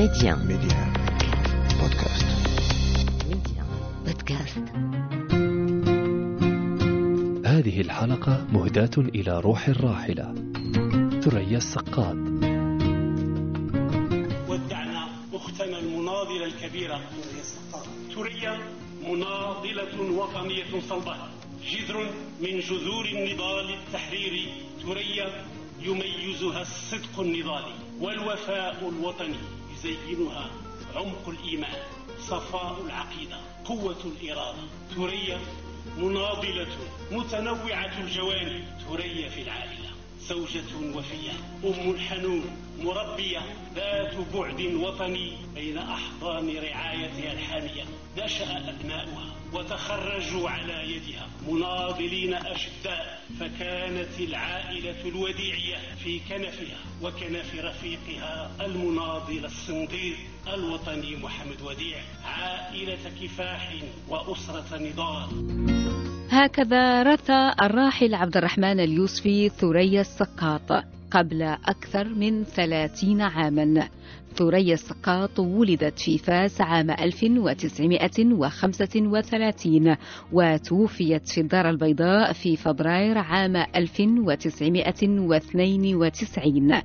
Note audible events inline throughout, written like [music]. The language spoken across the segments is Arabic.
ميديان ميديان بودكاست ميديان بودكاست هذه الحلقة مهداة إلى روح الراحلة. ثريا السقاد ودعنا أختنا المناضلة الكبيرة. ثريا مناضلة وطنية صلبة. جذر من جذور النضال التحريري ثريا يميزها الصدق النضالي والوفاء الوطني. يزينها عمق الإيمان صفاء العقيدة قوة الإرادة. ثريا مناضلة متنوعة الجوانب. ثريا في العائلة زوجة وفية أم حنون مربية ذات بعد وطني. بين أحضان رعايتها الحامية نشأ أبناؤها وتخرجوا على يدها مناضلين أشداء فكانت العائلة الوديعية في كنفها وكنف رفيقها المناضل الصنديد الوطني محمد وديع. عائلة كفاح وأسرة نضال. هكذا رثى الراحل عبد الرحمن اليوسفي ثريا السقاط قبل أكثر من ثلاثين عاما. ثريا السقاط ولدت في فاس عام 1935 وتوفيت في الدار البيضاء في فبراير عام 1992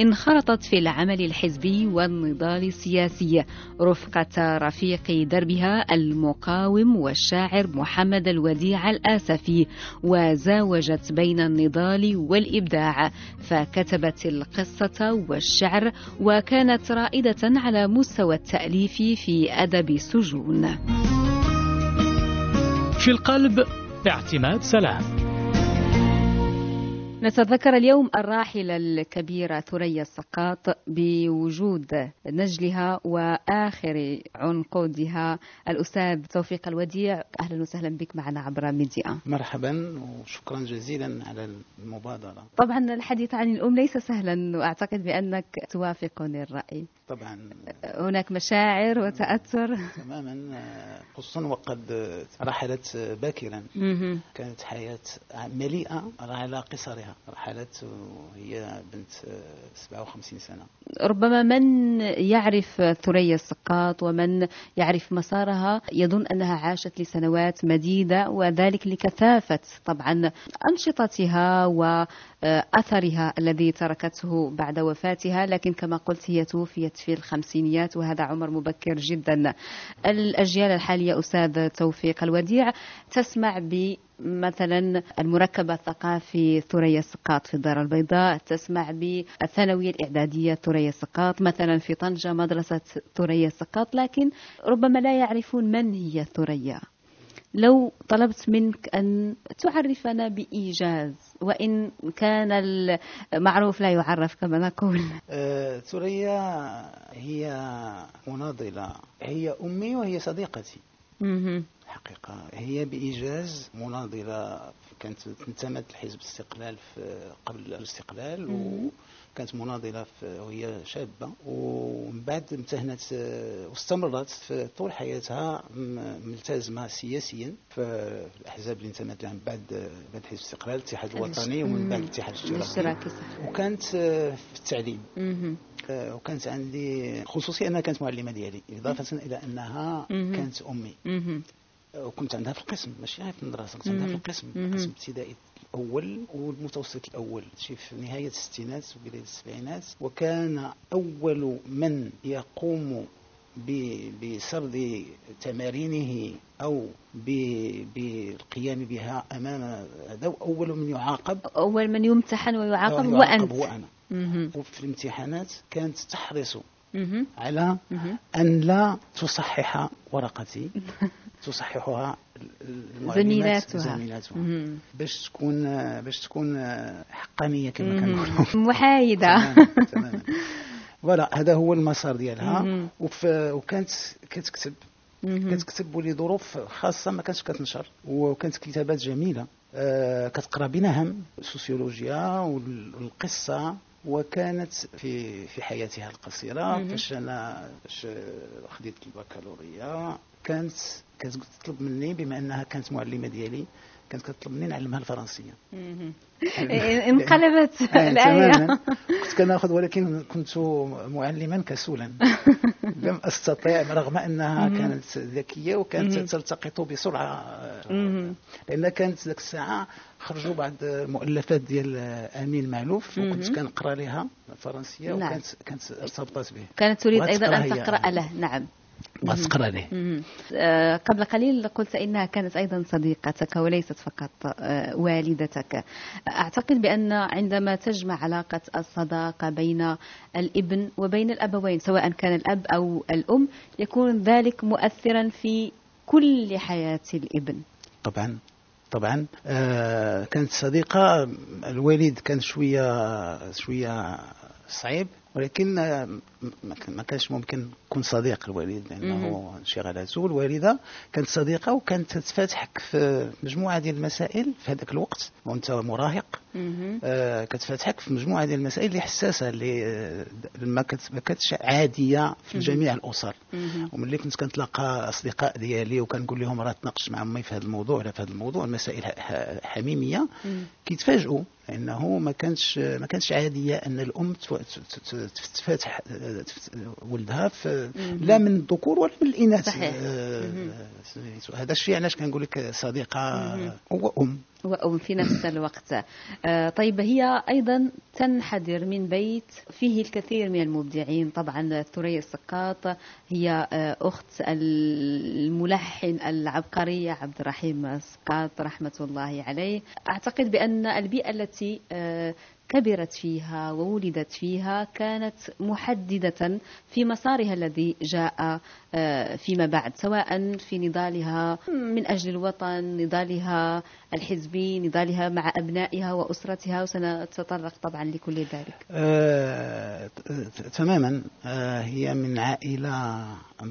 انخرطت في العمل الحزبي والنضال السياسي رفقة رفيق دربها المقاوم والشاعر محمد الوديع الآسفي وزاوجت بين النضال والإبداع فكتبت القصة والشعر وكانت رائدة على مستوى التأليف في أدب السجون. في القلب اعتماد سلام. نتذكر اليوم الراحلة الكبيرة ثريا السقاط بوجود نجلها وآخر عنقودها الأستاذ توفيق الوديع. أهلا وسهلا بك معنا عبر ميديا. مرحبا وشكرا جزيلا على المبادرة. طبعا الحديث عن الأم ليس سهلا وأعتقد بأنك توافقني الرأي طبعا. هناك مشاعر وتأثر. تماما خصوصا وقد رحلت باكرا. كانت حياة مليئة على قصرها. رحلت وهي بنت 57 سنة. ربما من يعرف ثريا السقاط ومن يعرف مسارها يظن أنها عاشت لسنوات مديدة وذلك لكثافة طبعا أنشطتها وأثرها الذي تركته بعد وفاتها لكن كما قلت هي توفيت في الخمسينيات وهذا عمر مبكر جدا. الأجيال الحالية أستاذ توفيق الوديع تسمع ب مثلا المركب الثقافي ثريا السقاط في الدار البيضاء تسمع بالثانوية الإعدادية ثريا السقاط مثلا في طنجة مدرسة ثريا السقاط لكن ربما لا يعرفون من هي ثريا. لو طلبت منك أن تعرفنا بإيجاز وإن كان المعروف لا يعرف كما نقول. آه، ثريا هي مناضلة. هي أمي وهي صديقتي. حقيقة. هي بإيجاز مناضلة. كانت انتمت لحزب الاستقلال في قبل الاستقلال وكانت مناضلة في وهي شابة ومن بعد امتهنت آه، واستمرت في طول حياتها م- ملتزمة سياسيا في الأحزاب اللي انتمت لها من بعد بعد حزب الاستقلال الاتحاد الوطني ومن بعد الاتحاد الاشتراكي وكانت آه، في التعليم. آه، وكانت عندي خصوصية أنها كانت معلمة ديالي إضافة إلى أنها مهم. كانت أمي مهم. وكنت عندها في القسم ماشي غير في المدرسة كنت عندها في. القسم. القسم الابتدائي الأول والمتوسط الأول شي في نهاية الستينات وبداية السبعينات وكان أول من يقوم بسرد تمارينه أو ب- بالقيام بها أمام هذا اول من يعاقب أول من يمتحن ويعاقب هو أنت. وفي الامتحانات كانت تحرص. على. أن لا تصحح ورقتي. [laughs] تصححها زميلاتها. زميلاتها. باش تكون باش تكون حقانية كما. كنقولوا. [laughs] محايدة. تماما فوالا هذا هو المسار ديالها. وكانت كتكتب. كتكتب ولظروف خاصة ما كانتش كتنشر. وكانت كتابات جميلة. آه، كتقرأ بنهم. السوسيولوجيا وال- والقصة. وكانت في في حياتها القصيرة مهم. فاش أنا فاش خديت البكالوريا كانت كتطلب مني بما أنها كانت معلمة ديالي كانت كتطلب مني نعلمها الفرنسية انقلبت [laughs] آه، الآية. تماما. كنت كنأخذ ولكن كنت معلما كسولا. [laughs] لم أستطيع رغم أنها كانت ذكية وكانت تلتقط بسرعة. مهم. لأن كانت ذاك الساعة خرجوا بعض المؤلفات ديال أمين معلوف وكنت كنقرأ لها الفرنسيه نعم. وكانت كانت ارتبطت به. كانت تريد أن تقرأ هي. تقرأ له. نعم. مهم. آه، قبل قليل قلت إنها كانت أيضا صديقتك وليست فقط آه، والدتك. أعتقد بأن عندما تجمع علاقة الصداقة بين الإبن وبين الأبوين سواء كان الأب أو الأم يكون ذلك مؤثرا في كل حياة الإبن. طبعا طبعا. آه كانت صديقة الوالد كان شوية شوية صعيب ولكن ما كان- ما كانش ممكن يكون صديق الوالد لأنه انشغالاته الوالدة كانت صديقة وكانت تتفاتحك في مجموعة ديال المسائل في هذاك الوقت وأنت مراهق. آه، كتفتحك في مجموعة ديال المسائل اللي حساسة اللي آه، ما كانتش عادية في جميع الأسر مهم. وملي كنت كنتلاقى أصدقاء ديالي وكنقول لهم راه تناقش مع أمي في هذا الموضوع ولا في هذا الموضوع المسائل حميمية. كيتفاجئوا انه ما كانتش ما كانتش عادية أن الأم تفتح تفت- ولدها لا من الذكور ولا من الإناث. صحيح. آه،. هذا الشيء علاش كنقول لك صديقة وام وأم في نفس الوقت. آه، طيب هي أيضا تنحدر من بيت. فيه الكثير من المبدعين. طبعا ثريا السقاط. هي آه، أخت الملحن العبقري عبد الرحيم السقاط رحمة الله عليه. أعتقد بأن البيئة التي كبرت فيها وولدت فيها كانت محددة في مسارها الذي جاء آه، فيما بعد سواء في نضالها من أجل الوطن نضالها الحزبي نضالها مع أبنائها وأسرتها وسنتطرق طبعا لكل ذلك. آه، تماما. آه، هي من عائلة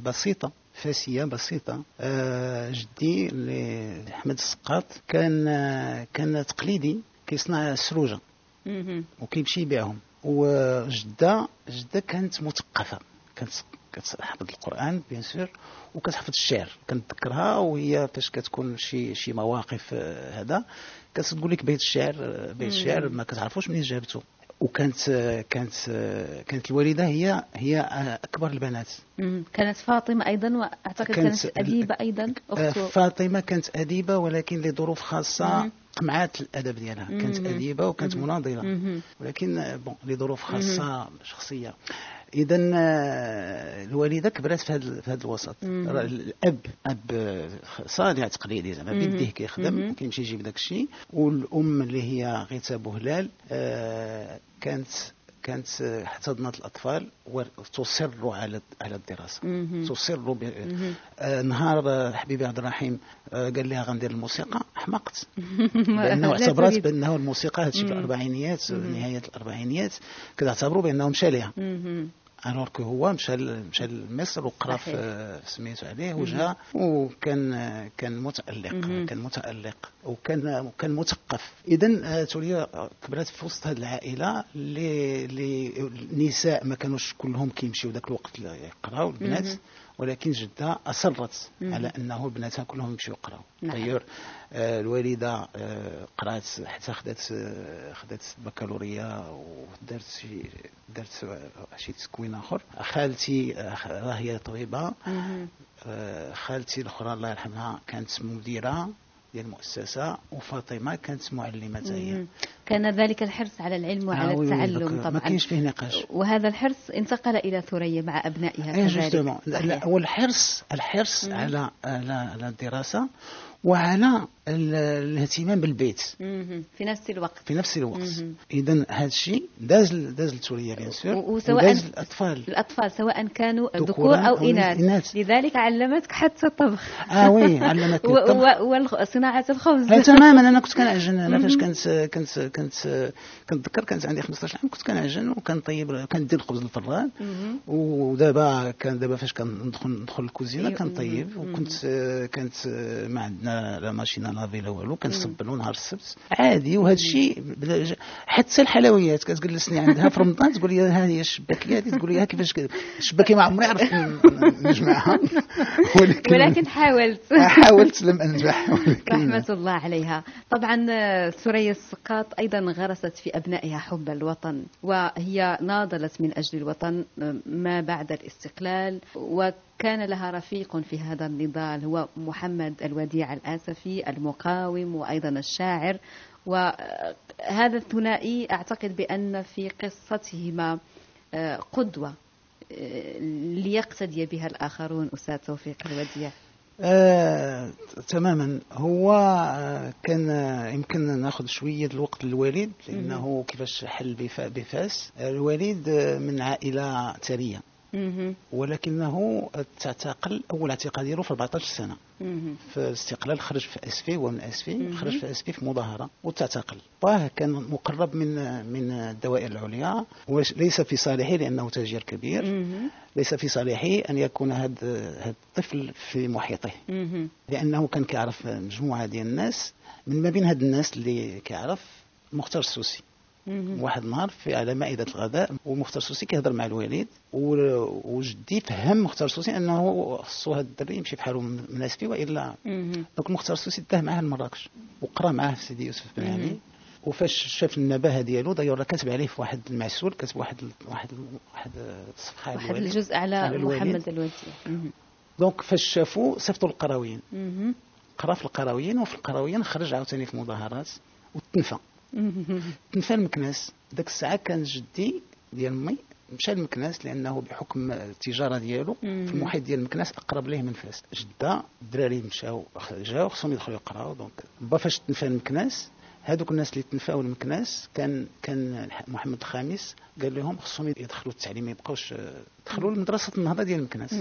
بسيطة فاسية بسيطة. آه، جدي اللي أحمد السقاط كان كان تقليدي كيصنع السروجة. وكيمشي يبيعهم. وجدة جدة كانت مثقفة. كانت كتحفظ القرآن بيان سور وكتحفظ الشعر. كنتذكرها وهي فاش كتكون شي شي مواقف آه، هذا. كتقول لك بيت الشعر آه، بيت الشعر ما كتعرفوش منين جابته. وكانت آه، كانت آه، كانت الوالدة هي هي آه، أكبر البنات. كانت فاطمة أيضا وأعتقد كانت- كانت أديبة أيضا آه، أخت فاطمة كانت أديبة ولكن لظروف خاصة. قمعات الأدب ديالها كانت. أديبة وكانت. مناضلة. ولكن آه، بون لظروف خاصة شخصية اذا آه، الوالده كبرت في هذا في هذا الوسط الأب أب آه، صانع تقليدي زعما. بيديه كيخدم. كيمشي يجيب داك الشيء والأم اللي هي غيتا بوهلال آه، كانت كانت احتضنت الأطفال وتصر على على الدراسة. تصر ب... آه، نهار حبيبي عبد الرحيم آه، قال لها غندير الموسيقى حمقت لأنه [laughs] لا اعتبرت. بأنه الموسيقى هادشي في. الأربعينيات. نهاية الأربعينيات كتعتبروا بأنه مشى ليها. alors que هو مشى مشى لمصر وقرا. في سميتو عليه وجا وكان كان متالق. كان متالق وكان كان مثقف اذا تولي كبرت في وسط هذه العائله اللي اللي النساء ما كانوش كلهم كيمشيو ذاك الوقت يقراو البنات. ولكن جدة أصرت مم. على أنه بناتها كلهم يمشيو يقراو. نعم. آه، الوالدة آه، قرات حتى خدات آه، خدات البكالوريا ودارت شي دارت شي تكوين آخر. خالتي آه، راه هي طبيبة. خالتي الأخرى الله يرحمها كانت مديرة. ديال المؤسسة وفاطمة كانت معلمة هي. كان ذلك الحرص على العلم وعلى آه، التعلم donc ما طبعا كاينش فيه نقاش وهذا الحرص انتقل إلى ثريا مع أبنائها إيه كذلك justement. والحرص الحرص مم. على على الدراسة وعلى الإهتمام بالبيت. في نفس الوقت. في نفس الوقت. اذا هذا الشيء داز داز لثريا bien sûr. وسواء- الاطفال الأطفال سواء كانوا ذكور إناث إناث. لذلك علمتك حتى الطبخ. آه oui علمتني [laughs] الطبخ. وصناعة الخبز. آه تماما. أنا كنت كنعجن أنا فاش كنت كنت كنت كنتذكر كانت عندي 15 عام كنت كنعجن وكنطيب كندير الخبز الفران. ودابا كان دابا فاش كندخل ندخل الكوزينة. كنطيب. وكنت كانت ما عندنا لا ماشينة لا والو كنصبلوا نهار السبت. عادي وهذا الشيء حتى الحلويات كتجلسني عندها في رمضان تقول لي هذه الشباكيه هذه تقول لي ها كيفاش الشباكيه ما عمري عرفت نجمعها. [laughs] ولكن ولكن حاولت. [laughs] حاولت لم أنجح ولكن رحمة الله عليها. طبعا آه، ثريا السقاط أيضا غرست في أبنائها حب الوطن وهي ناضلت من أجل الوطن آه، ما بعد الاستقلال وكان لها رفيق في هذا النضال هو محمد الوديع الآسفي المقاوم وأيضا الشاعر. وهذا الثنائي أعتقد بأن في قصتهما آه، قدوة آه، ليقتدي بها الآخرون أستاذ توفيق الوديع. آه، تماما. هو آه، كان يمكن نأخذ شوية الوقت للوالد لأنه كيفاش حل بفا- بفاس. الوالد من عائلة ثرية. ولكنه تعتقل أول اعتقال ديالو في 14 سنه. في الاستقلال خرج في اسفي هو من اسفي مهم. خرج في اسفي في مظاهرة وتعتقل باه كان مقرب من من الدوائر العليا وليس في صالحه لأنه تاجر كبير. ليس في صالحه أن يكون هذا هذا الطفل في محيطه. لأنه كان كيعرف مجموعة ديال الناس من ما بين هاد الناس اللي كيعرف مختار السوسي. واحد النهار في على مائدة الغداء ومختار السوسي كيهضر مع الوالد وجدي فهم مختار السوسي أنه خصو هاد الدري يمشي بحالو من اسفي وإلا. donc مختار السوسي داه معاه لمراكش وقرا معاه في سيدي يوسف بن علي. وفاش شاف النباهة ديالو داير كاتب عليه في واحد المعسول كاتب واحد واحد واحد الصفحة واحد الوالد. الجزء على على الوالد. محمد الوديع مهم. donc فاش شافوه صيفطوا للقراويين مهم. قرا في القراويين وفي القراويين خرج عاوتاني في مظاهرات وتنفى. [laughs] تنفى المكناس ذاك الساعة كان جدي ديال أمي مشى لمكناس لأنه بحكم التجارة ديالو. في المحيط ديال مكناس أقرب ليه من فاس. جدة الدراري مشاو جاو خصهم يدخلوا يقراو. donc با فاش تنفى المكناس هذوك الناس اللي تنفاو المكناس كان كان محمد الخامس قال لهم خصهم يدخلوا التعليم ما يبقاوش دخلوا لمدرسة النهضة ديال مكناس.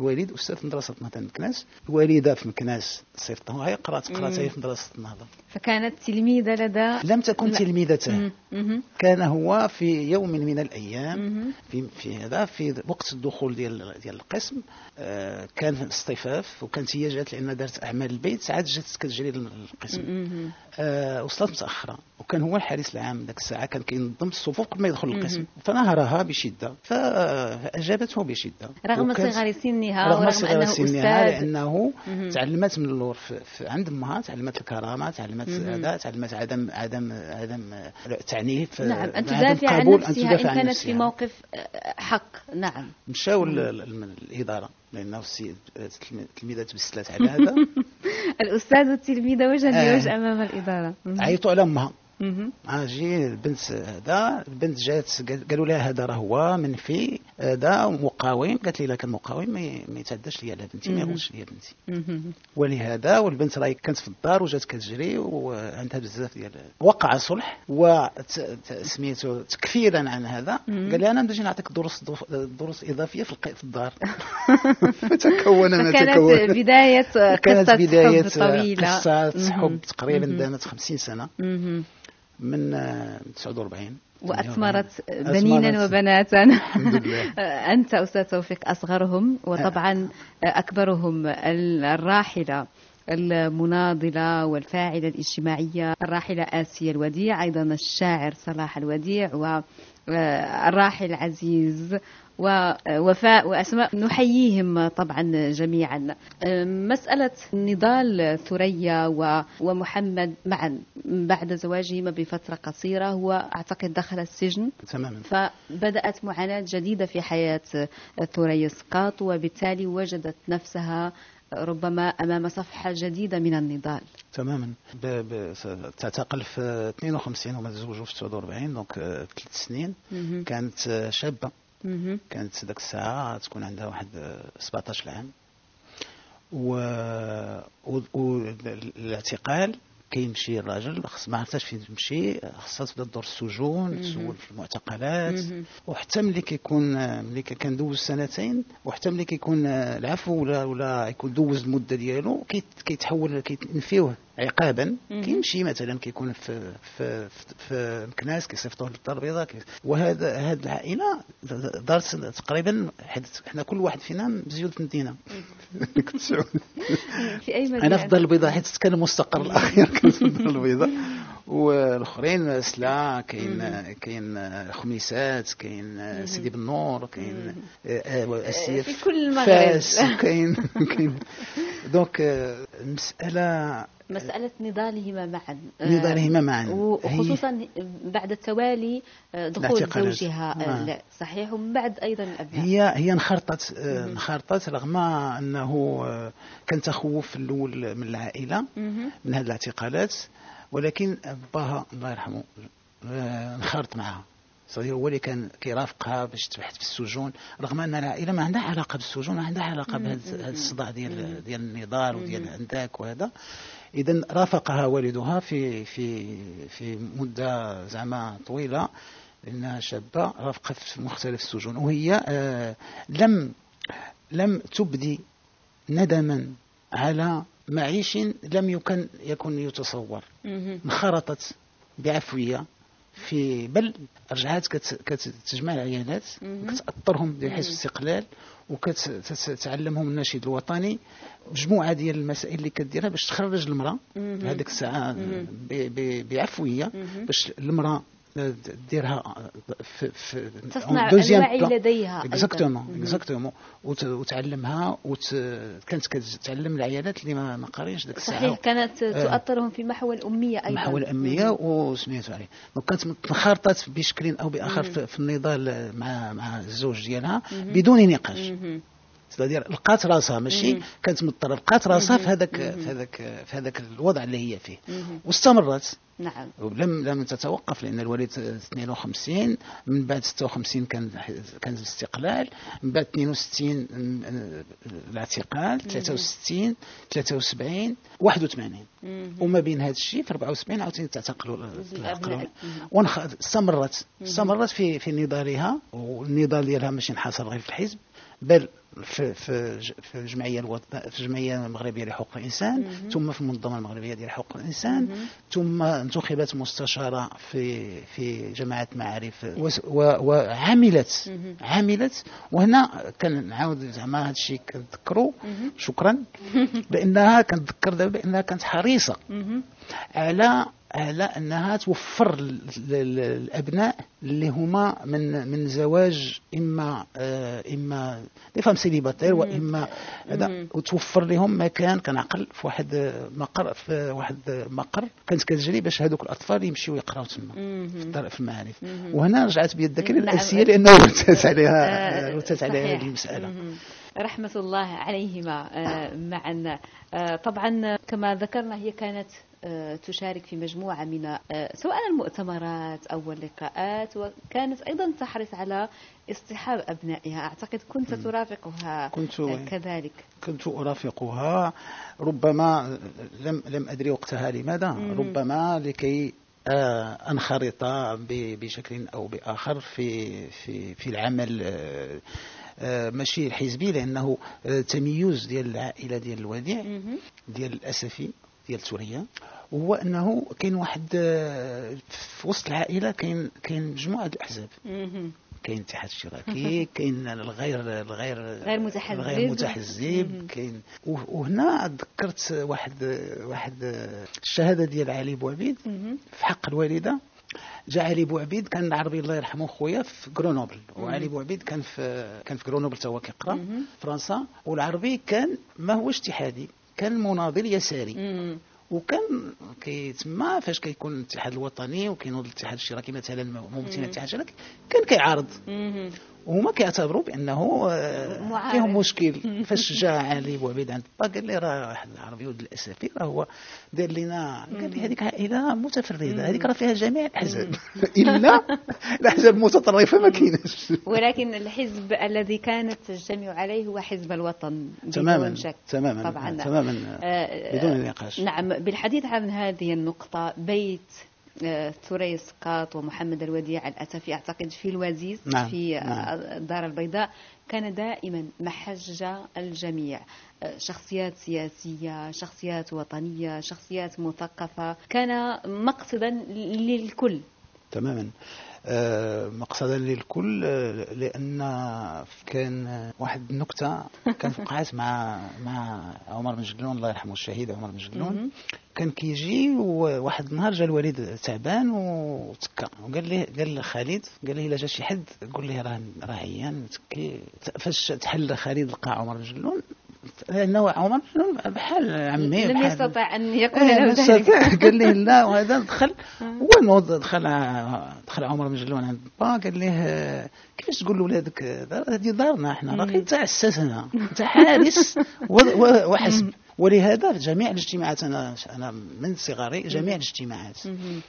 الوالد أستاذ مدرسة النهضة مكناس الوالدة في مكناس صيفطها هي قرات قرأت هي في مدرسة النهضة فكانت تلميذة لدى لم تكن. تلميذته. كان هو في يوم من الأيام. في في هذا في وقت الدخول ديال ديال القسم آه، كان اصطفاف وكانت هي جات لأن دارت أعمال البيت عاد جات كتجري للقسم. آه، وصلت متاخره وكان هو الحارس العام ذاك الساعة كان كينظم الصفوف قبل ما يدخل القسم. فنهرها بشدة فأجابته بشدة رغم صغر سنها رغم صغر سنها لأنه. تعلمت من اللور عند أمها تعلمت الكرامة تعلمت. هذا تعلمت عدم عدم عدم التعنيف نعم عدم تدافع عن نفسها عن كانت. في موقف آه، حق نعم مشاو ل- ل- الإدارة لأنه السيد التلميذه تبسلات على هذا [laughs] الأستاذ والتلميذة وجها آه. لوجه أمام الإدارة مهم. عيطوا مهم. أجي البنت هذا البنت جات قال- قالوا لها هذا راه هو منفي هذا مقاوم قالت لي لا كان مقاوم ما يتعداش لي على بنتي ما مهم. يغلطش لي بنتي. ولهذا والبنت راهي كانت في الدار وجات كتجري وعندها بزاف ديال وقع صلح وسميتو تكفيرا عن هذا. قال لي أنا نجي نعطيك دروس دروس إضافية في الدار [laughs] فتكون ما تكون كانت قصة بداية حب طويلة قصة مهم. حب تقريبا. دامت 50 سنة مهم. من آه، 49 وأثمرت أثمرت. بنينا وبناتا. [laughs] أنت أستاذ توفيق أصغرهم وطبعا أكبرهم الراحلة المناضلة والفاعلة الاجتماعية الراحلة آسيا الوديع أيضا الشاعر صلاح الوديع والراحل عزيز ووفاء وأسماء نحييهم طبعا جميعا مسألة نضال ثريا ومحمد معا بعد زواجهما بفترة قصيرة هو أعتقد دخل السجن تماما فبدأت معاناة جديدة في حياة ثريا سقاط وبالتالي وجدت نفسها ربما أمام صفحة جديدة من النضال تماما. تعتقل في 52 وما تزوجوا في 49 دونك آه، ثلاث سنين. كانت آه، شابة مهم. كانت ذاك الساعة تكون عندها واحد آه، 17 عام و... و... والاعتقال كيمشي الراجل خص ما عرفتش فين تمشي خصها تبدا تدور السجون تسول في المعتقلات. وحتى ملي كيكون ملي كان دوز سنتين وحتى ملي كيكون العفو ولا ولا يكون دوز المدة ديالو كيت- كيتحول كيتنفيوه. عقابا. كيمشي مثلا كيكون في في في, مكناس كيصيفطوه للدار البيضاء وهذا هذه العائلة دارت تقريبا حد- حنا كل واحد فينا مزيود في مدينه [laughs] كنت. [laughs] في أي مدينة؟ أنا في الدار البيضاء حيت كان المستقر الأخير كنت في الدار البيضاء. [laughs] والأخرين سلا كاين كاين خميسات كاين سيدي بالنور كاين آه، آه، اسفي في كل المغرب. فاس كاين كاين. donc آه، المساله مسألة نضالهما معا نضالهما معاً. وخصوصا بعد توالي آه، دخول. زوجها آه، نعم. صحيح ومن بعد أيضا الأبناء هي هي انخرطت آه، انخرطت رغم أنه آه، كان تخوف في الأول من العائلة مهم. من هذه الاعتقالات ولكن باها الله يرحمه آه، انخرط معها صديق هو اللي كان كيرافقها باش تبحث في السجون رغم ان العائله ما عندها علاقة بالسجون ما عندها علاقة بهذا هذا الصداع ديال ديال النضال وديال عندك وهذا. اذا رافقها والدها في في في مدة زعما طويلة لانها شابة رافقة في مختلف السجون وهي آه، لم لم تبدي ندما على معيش لم يكن يكن يتصور. انخرطت بعفوية. في بل رجعت كت- كتجمع العيالات مهم. وكتأطرهم بحيث الاستقلال وكتعلمهم النشيد الوطني مجموعة ديال المسائل اللي كديرها باش تخرج المرأة. هذيك الساعة بعفوية. باش المرأة ديرها في في تصنع الوعي. لديها. exactement. exactement وت- وتعلمها وت... كانت كتعلم العيالات اللي ما ما قارينش ديك الساعة صحيح كانت آه. تؤطرهم في محو الأمية أيضا محاولة الأمية وسميتو عليه donc كانت انخرطت بشكل أو بآخر في, في النضال مع مع الزوج ديالها بدون نقاش مهم. c'est-à-dire لقات راسها ماشي كانت مضطرة لقات راسها في هذاك في هذاك في هذاك الوضع اللي هي فيه. واستمرت. نعم. ولم لم تتوقف لأن الوالد 52 من بعد 56 كان كان الاستقلال من بعد 62 م- الاعتقال 63 73 81 مهم. وما بين هذا الشيء في 74 عاوتاني تعتقلوا. استمرت. استمرت في في نضالها والنضال ديالها ماشي انحصر غير في الحزب بل في في في الجمعيه الوط... في الجمعيه المغربيه لحقوق الإنسان ثم في المنظمة المغربية ديال حقوق الإنسان ثم انتخبت مستشارة في في جماعة معارف. وعملت عملت وهنا كنعاود زعما هذا الشيء كنذكروا شكرا. [laughs] بأنها كنذكر دابا بأنها كانت حريصة. على على أنها توفر الابناء اللي هما من من زواج إما آه، إما des femmes célibataires وإما هذا وتوفر لهم مكان كنعقل في واحد مقر في واحد مقر. كانت كتجري باش هذوك الأطفال يمشيو يقراو تما في الدار- في المعارف وهنا رجعت بي الذاكره نعم. الاساسيه لأنه رتت عليها آه، رتت عليها. هذه المسألة. رحمة الله عليهما آه، معا. آه، طبعا كما ذكرنا هي كانت آه، تشارك في مجموعة من سواء المؤتمرات أو اللقاءات وكانت أيضا تحرص على اصطحاب أبنائها. أعتقد كنت ترافقها كنت- كذلك. كنت أرافقها. ربما لم لم أدري وقتها لماذا. ربما لكي أنخرط ب- بشكل أو بآخر في في في العمل ماشي الحزبي لأنه آه، تميز ديال العائلة ديال الوديع ديال الأسفي ديال سوريا هو أنه كاين واحد آه، في وسط العائلة كاين كاين مجموعة الأحزاب مهم. كاين الاتحاد الاشتراكي [laughs] كاين الغير الغير غير متحزب. غير متحزب كاين وهنا تذكرت واحد واحد الشهادة ديال علي بوعبيد. في حق الوالدة جاء علي بوعبيد كان العربي الله يرحمه خويا في غرونوبل. وعلي بوعبيد كان في كان في غرونوبل هو كيقرأ فرنسا. والعربي كان ما هوش اتحادي كان مناضل يساري. مم. وكان كي تما فاش كيكون الاتحاد الوطني وكينوض الاتحاد الاشتراكي مثلا ممثل الاتحاد الاشتراكي كان كيعارض. وهما كيعتبروا بأنه آه،. فيهم مشكل [laughs] فاش جاء علي بوعبيد عند با قال لي راه واحد العربي ولد الأسفي راه هو دار لنا قال لي هذيك عائله متفرده هذيك راه فيها جميع الأحزاب. [laughs] إلا الأحزاب المتطرفة ما كايناش. ولكن الحزب الذي كانت تجتمع عليه هو حزب الوطن تماما بدون شك. تماما طبعا. تماما آه، بدون نقاش. نعم بالحديث عن هذه النقطة بيت آه، ثري سقاط ومحمد الوديع الأسفي أعتقد في الوزيز نعم، في آه، نعم. الدار البيضاء كان دائما محج الجميع. آه، شخصيات سياسية شخصيات وطنية شخصيات مثقفة. كان مقصدا للكل. تماما. مقصدا للكل آه، لأن كان واحد النكتة [laughs] كانت وقعت مع مع عمر بن جلون الله يرحمه الشهيد عمر بن جلون. كان كيجي وواحد النهار جا الوالد تعبان وتكا وقال لي قال خالد قال لي الا جا شي حد؟ قول ليه راه راه عيان تكي فاش تحل خالد لقى عمر بن جلون لأنه عمر بحال عمي لم يستطع أن يقول إيه، له. ذلك. [laughs] قال ليه لا؟ وهذا دخل هو دخل دخل عمر بن جلون عند با قال ليه كيفاش تقول لولادك؟ هذه دارنا إحنا راك انت عساسنا انت حارس و- و- وحسب. ولهذا جميع الاجتماعات أنا أنا من صغري جميع الاجتماعات.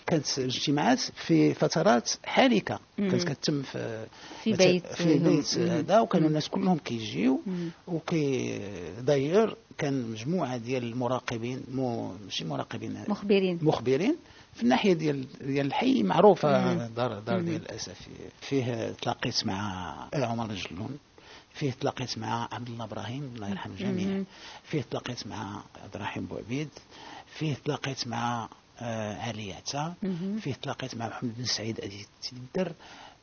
كانت الاجتماعات في فترات حالكه كانت كتتم في في بيت في بيت. هذا وكانوا الناس كلهم كيجيو وكي داير كان مجموعة ديال المراقبين مو ماشي مراقبين مخبرين. مخبرين في الناحية ديال ديال الحي معروفة دار دار ديال الأسف فيه تلاقيت مع عمر الجلون فيه تلاقيت مع عبد الله إبراهيم الله يرحم الجميع فيه تلاقيت مع عبد الرحيم بوعبيد فيه تلاقيت مع آه علي عتا فيه تلاقيت مع محمد بن سعيد ادي تدر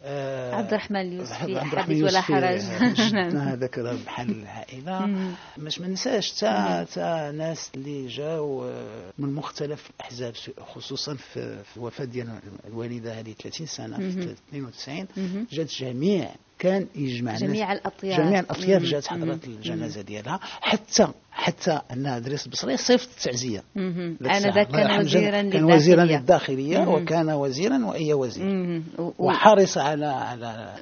آه عبد الرحمن اليوسفي، عبد الرحمن ولا حرج. [laughs] جدنا هذاك راه بحال العائلة. باش ما ننساش تا تا ناس اللي جاوا آه، من مختلف الأحزاب خصوصا في, في الوفاه ديال الوالدة هذه 30 سنة في 92 جات جميع كان يجمع الناس- جميع الأطياف. جميع الأطياف مم. جات حضرت الجنازة ديالها حتى حتى أنها دريس البصري صيفط التعزيه آنذاك تسعة. كان وزيرا. كان وزيرا. للداخلية مهم. وكان وزيرا واي وزير وحرص على على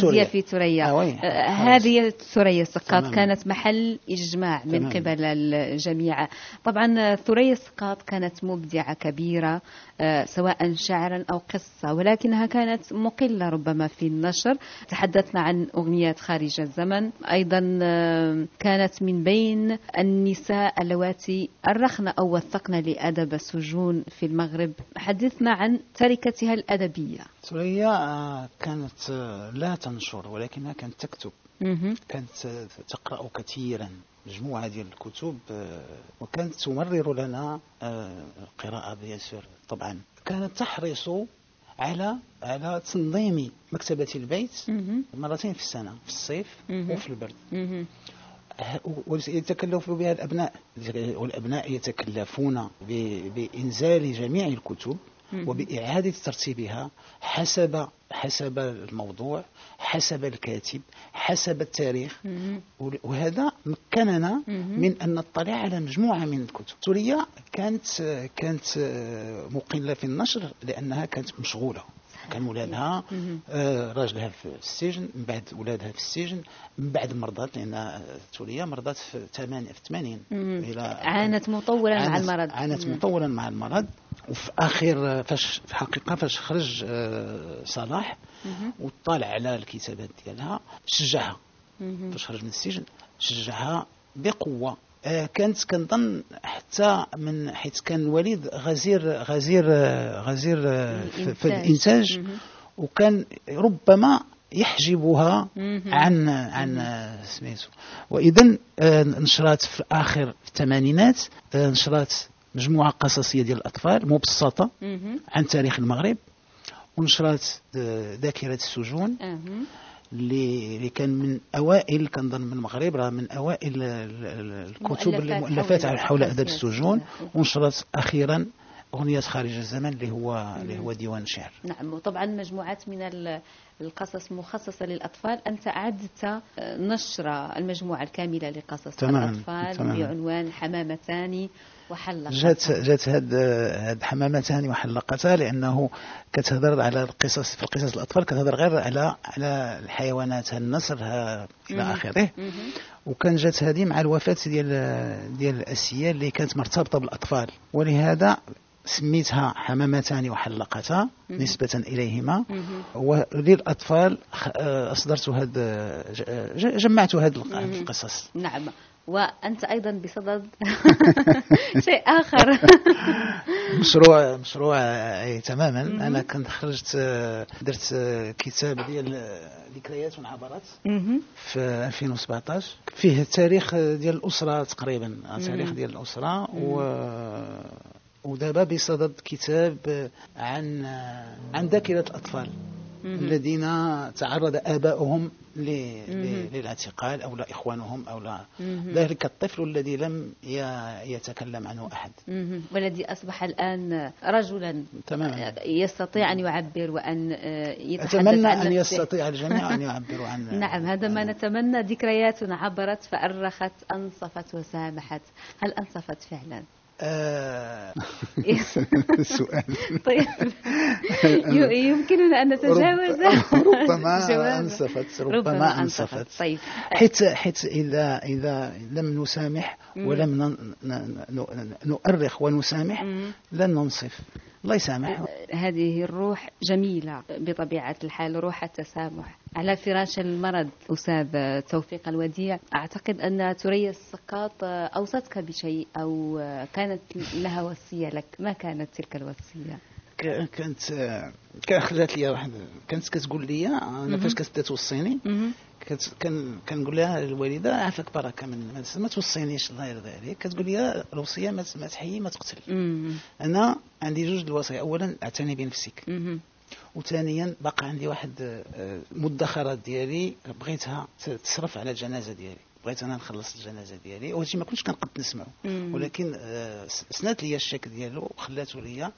توريا. في ثريا آه،. آه،. هذه ثريا السقاط. كانت محل إجماع من تمام. قبل الجميع طبعا ثريا السقاط كانت مبدعة كبيرة آه، سواء شعرا أو قصة ولكنها كانت مقلة ربما في النشر تحدثنا عن أغنيات خارج الزمن أيضا آه، كانت من بين النساء اللواتي أرخن أو وثقن لأدب السجون في المغرب حدثنا عن تركتها الأدبية ثريا آه، كانت آه، لا تنشر ولكنها كانت تكتب. كانت آه، تقرأ كثيرا مجموعة ديال الكتب وكانت تمرر لنا القراءة بيسر طبعا كانت تحرص على على تنظيم مكتبة البيت. مرتين في السنة في الصيف. وفي البرد. ويتكلف بها الأبناء. والأبناء يتكلفون بإنزال جميع الكتب وبإعادة ترتيبها حسب حسب الموضوع حسب الكاتب حسب التاريخ. وهذا مكننا من أن نطلع على مجموعة من الكتب. سوريا كانت كانت مقلة في النشر لأنها كانت مشغولة. كان ولادها آه، راجلها في السجن من بعد ولادها في السجن من بعد مرضات لأن سوريا مرضات في 8 في 80 مم. إلى عانت مطولا مع عانت- المرض. عانت. مطولا مع المرض. وفي آخر فاش في الحقيقة فاش خرج آه، صلاح وطالع على الكتابات ديالها شجعها. فاش خرج من السجن شجعها بقوة. كانت كنظن حتى من حيث كان الوالد غزير غزير آه، غزير آه، في في. الإنتاج. وكان ربما يحجبها. عن عن آه، سميتو واذا آه، نشرات في اخر الثمانينات آه، نشرات مجموعة قصصية ديال الأطفال مبسطة. عن تاريخ المغرب ونشرات آه، ذاكرة السجون. اللي اللي كان من اوائل كنظن من المغرب راه من أوائل ال- ال- الكتب مؤلفات المؤلفات حول حول أدب السجون. السياسية. ونشرت أخيرا اغنيات خارج الزمن اللي هو اللي هو ديوان شعر. نعم. وطبعا مجموعات من ال- القصص مخصصة للأطفال. أنت أعدت آه، نشر المجموعة الكاملة لقصص تمام، الأطفال تمام. بعنوان حمامتان وحلقة جات جات هاد هاد حمامتان وحلقتها لأنه كتهضر على القصص في القصص الأطفال كتهضر غير على على الحيوانات النسر آخره. مهم. وكان جات هذه مع الوفاة ديال ديال الاسيه اللي كانت مرتبطة بالأطفال. ولهذا سميتها حمامتان وحلقتا. نسبة إليهما. وللأطفال آه، أصدرت هذا ج- جمعت هذه القصص. نعم. وأنت أيضا بصدد [laughs] [laughs] شيء آخر. [laughs] مشروع مشروع أي تماما. أنا كنت خرجت آه، درت آه، كتاب ديال آه، ذكريات وعبرات. في 2017 فيه التاريخ ديال الأسرة تقريبا التاريخ ديال الأسرة. و ودابا بصدد كتاب عن عن ذاكرة الأطفال الذين تعرض آباؤهم للاعتقال أو لا إخوانهم أو لا. ذلك الطفل الذي لم يتكلم عنه أحد. والذي أصبح الآن رجلا تماما. يستطيع أن يعبر وأن آه، يتحدث أتمنى عن أن. يستطيع الجميع أن [laughs] يعبروا عن نعم هذا ما نتمنى. ذكريات عبرت فأرخت أنصفت وسامحت. هل أنصفت فعلا؟ آه، [laughs] سؤال. طيب. [laughs] يمكننا أن نتجاوز. ربما [laughs] جواب. أنصفت. ربما أنصفت. طيب. حيث حيث إذا إذا لم نسامح ولم نؤرخ ونسامح لن ننصف. الله يسامح هذه الروح جميلة بطبيعة الحال روح التسامح. على فراش المرض أستاذ توفيق الوديع أعتقد أن ثريا السقاط أوصتك بشيء أو كانت لها وصية لك؟ ما كانت تلك الوصية؟ كانت كان خلات لي واحد كانت كتقول لي أنا فاش كتبدأ توصيني. كنقول لها الوالدة عافاك بركة من ما توصينيش الله يرضي عليك كتقول لي الوصيه ما تحيي ما تقتل. أنا عندي جوج الوصايا. اولا أعتني بنفسك. وثانيا بقى عندي واحد آه، مدخرات ديالي بغيتها تصرف على الجنازة ديالي. بغيت أنا نخلص الجنازة ديالي. وهادشي ما كنتش كنقد نسمعه مم. ولكن آه، سنات لي الشك ديالو وخلاته ليا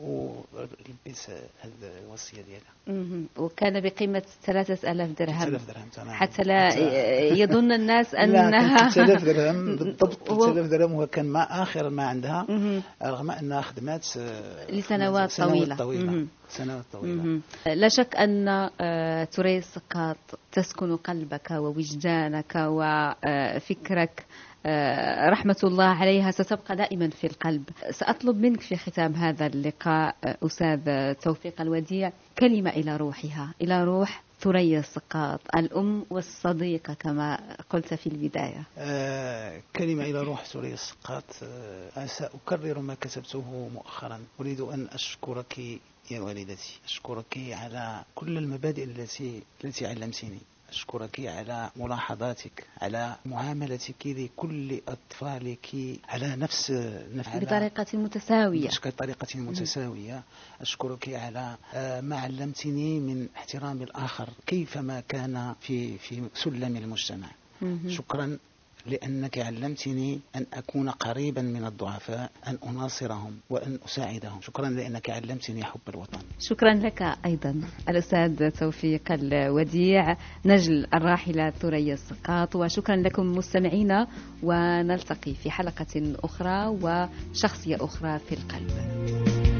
ولبيت هذه الوصية ديالها. وكان بقيمة ثلاثة ألاف درهم 3000 درهم تمام حتى لا يظن الناس [laughs] لا أنها 3000 درهم [laughs] بالضبط هو- 3000 درهم هو كان ما آخر ما عندها. رغم أنها خدمات آه، لسنوات سنوات طويلة. طويلة. سنوات طويلة. لا شك أن آه، ثريا السقاط تسكن قلبك ووجدانك وفكرك رحمة الله عليها ستبقى دائما في القلب. سأطلب منك في ختام هذا اللقاء آه، أستاذ توفيق الوديع كلمة إلى روحها إلى روح ثريا السقاط الأم والصديقة كما قلت في البداية. آه، كلمة إلى روح سوريا السقاط آه، سأكرر ما كتبته مؤخرا. أريد أن أشكرك يا والدتي أشكرك على كل المبادئ التي التي علمتني. أشكرك على ملاحظاتك على معاملتك لكل أطفالك على نفس بطريقة متساوية. بطريقة متساوية. أشكرك على آه، ما علمتني من احترام الآخر كيفما كان في في سلم المجتمع. شكرا. لأنك علمتني أن أكون قريبا من الضعفاء أن أناصرهم وأن أساعدهم. شكرا لأنك علمتني حب الوطن. شكرا لك أيضا. الأستاذ توفيق الوديع نجل الراحلة ثريا السقاط. وشكرا لكم مستمعينا ونلتقي في حلقة أخرى وشخصية أخرى في القلب.